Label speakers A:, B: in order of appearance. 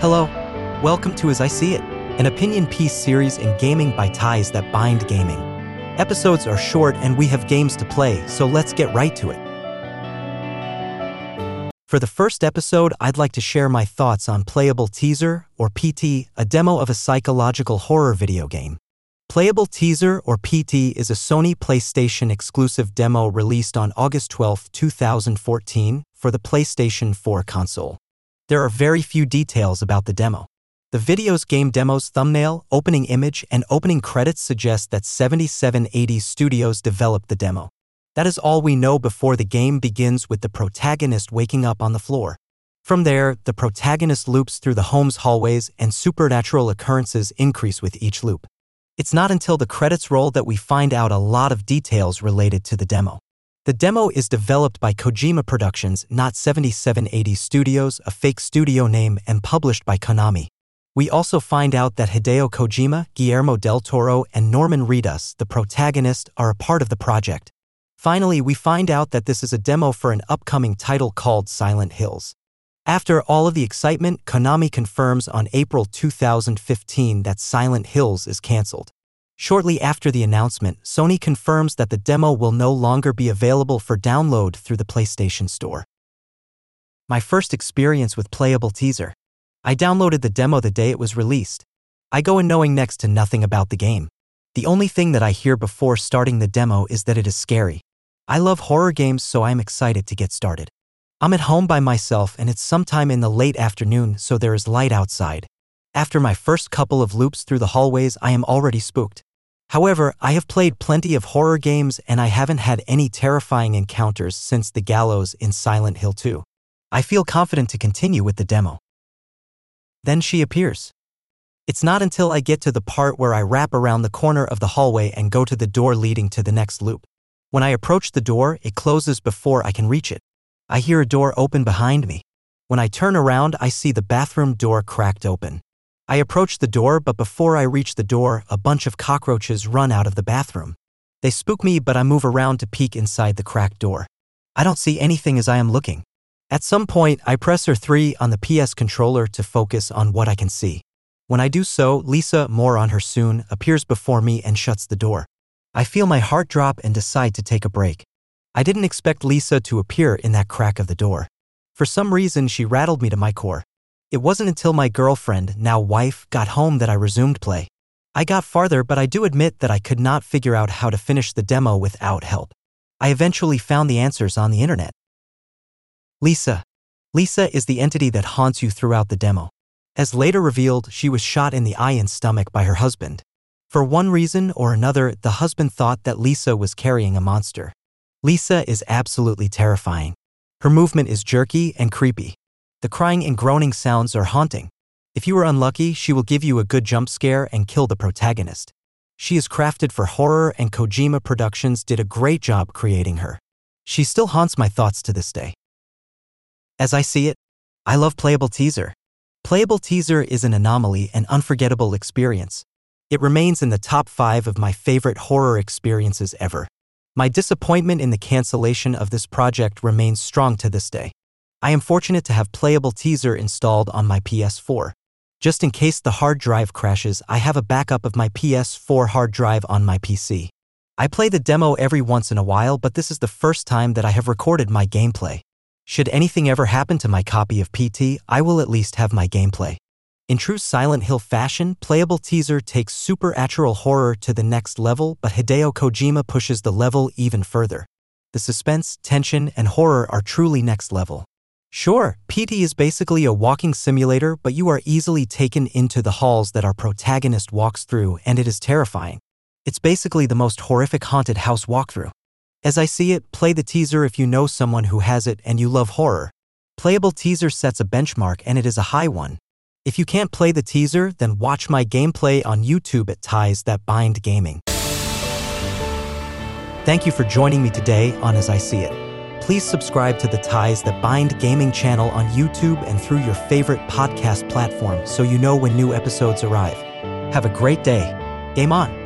A: Hello. Welcome to As I See It, an opinion piece series in gaming by ties that bind gaming. Episodes are short and we have games to play, so let's get right to it. For the first episode, I'd like to share my thoughts on Playable Teaser, or PT, a demo of a psychological horror video game. Playable Teaser, or PT, is a Sony PlayStation exclusive demo released on August 12, 2014, for the PlayStation 4 console. There are very few details about the demo. The video's game demo's thumbnail, opening image, and opening credits suggest that 7780 Studios developed the demo. That is all we know before the game begins with the protagonist waking up on the floor. From there, the protagonist loops through the home's hallways and supernatural occurrences increase with each loop. It's not until the credits roll that we find out a lot of details related to the demo. The demo is developed by Kojima Productions, not 7780 Studios, a fake studio name, and published by Konami. We also find out that Hideo Kojima, Guillermo del Toro, and Norman Reedus, the protagonist, are a part of the project. Finally, we find out that this is a demo for an upcoming title called Silent Hills. After all of the excitement, Konami confirms on April 2015 that Silent Hills is cancelled. Shortly after the announcement, Sony confirms that the demo will no longer be available for download through the PlayStation Store. My first experience with Playable Teaser. I downloaded the demo the day it was released. I go in knowing next to nothing about the game. The only thing that I hear before starting the demo is that it is scary. I love horror games, so I'm excited to get started. I'm at home by myself and it's sometime in the late afternoon, so there is light outside. After my first couple of loops through the hallways, I am already spooked. However, I have played plenty of horror games and I haven't had any terrifying encounters since the gallows in Silent Hill 2. I feel confident to continue with the demo. Then she appears. It's not until I get to the part where I wrap around the corner of the hallway and go to the door leading to the next loop. When I approach the door, it closes before I can reach it. I hear a door open behind me. When I turn around, I see the bathroom door cracked open. I approach the door, but before I reach the door, a bunch of cockroaches run out of the bathroom. They spook me, but I move around to peek inside the cracked door. I don't see anything as I am looking. At some point, I press R3 on the PS controller to focus on what I can see. When I do so, Lisa, more on her soon, appears before me and shuts the door. I feel my heart drop and decide to take a break. I didn't expect Lisa to appear in that crack of the door. For some reason, she rattled me to my core. It wasn't until my girlfriend, now wife, got home that I resumed play. I got farther, but I do admit that I could not figure out how to finish the demo without help. I eventually found the answers on the internet. Lisa. Lisa is the entity that haunts you throughout the demo. As later revealed, she was shot in the eye and stomach by her husband. For one reason or another, the husband thought that Lisa was carrying a monster. Lisa is absolutely terrifying. Her movement is jerky and creepy. The crying and groaning sounds are haunting. If you are unlucky, she will give you a good jump scare and kill the protagonist. She is crafted for horror, and Kojima Productions did a great job creating her. She still haunts my thoughts to this day. As I see it, I love Playable Teaser. Playable Teaser is an anomaly and unforgettable experience. It remains in the top five of my favorite horror experiences ever. My disappointment in the cancellation of this project remains strong to this day. I am fortunate to have Playable Teaser installed on my PS4. Just in case the hard drive crashes, I have a backup of my PS4 hard drive on my PC. I play the demo every once in a while, but this is the first time that I have recorded my gameplay. Should anything ever happen to my copy of PT, I will at least have my gameplay. In true Silent Hill fashion, Playable Teaser takes supernatural horror to the next level, but Hideo Kojima pushes the level even further. The suspense, tension, and horror are truly next level. Sure, PT is basically a walking simulator, but you are easily taken into the halls that our protagonist walks through, and it is terrifying. It's basically the most horrific haunted house walkthrough. As I see it, play the teaser if you know someone who has it and you love horror. Playable teaser sets a benchmark and it is a high one. If you can't play the teaser, then watch my gameplay on YouTube at Ties That Bind Gaming. Thank you for joining me today on As I See It please subscribe to the Ties That Bind Gaming channel on YouTube and through your favorite podcast platform so you know when new episodes arrive. Have a great day. Game on.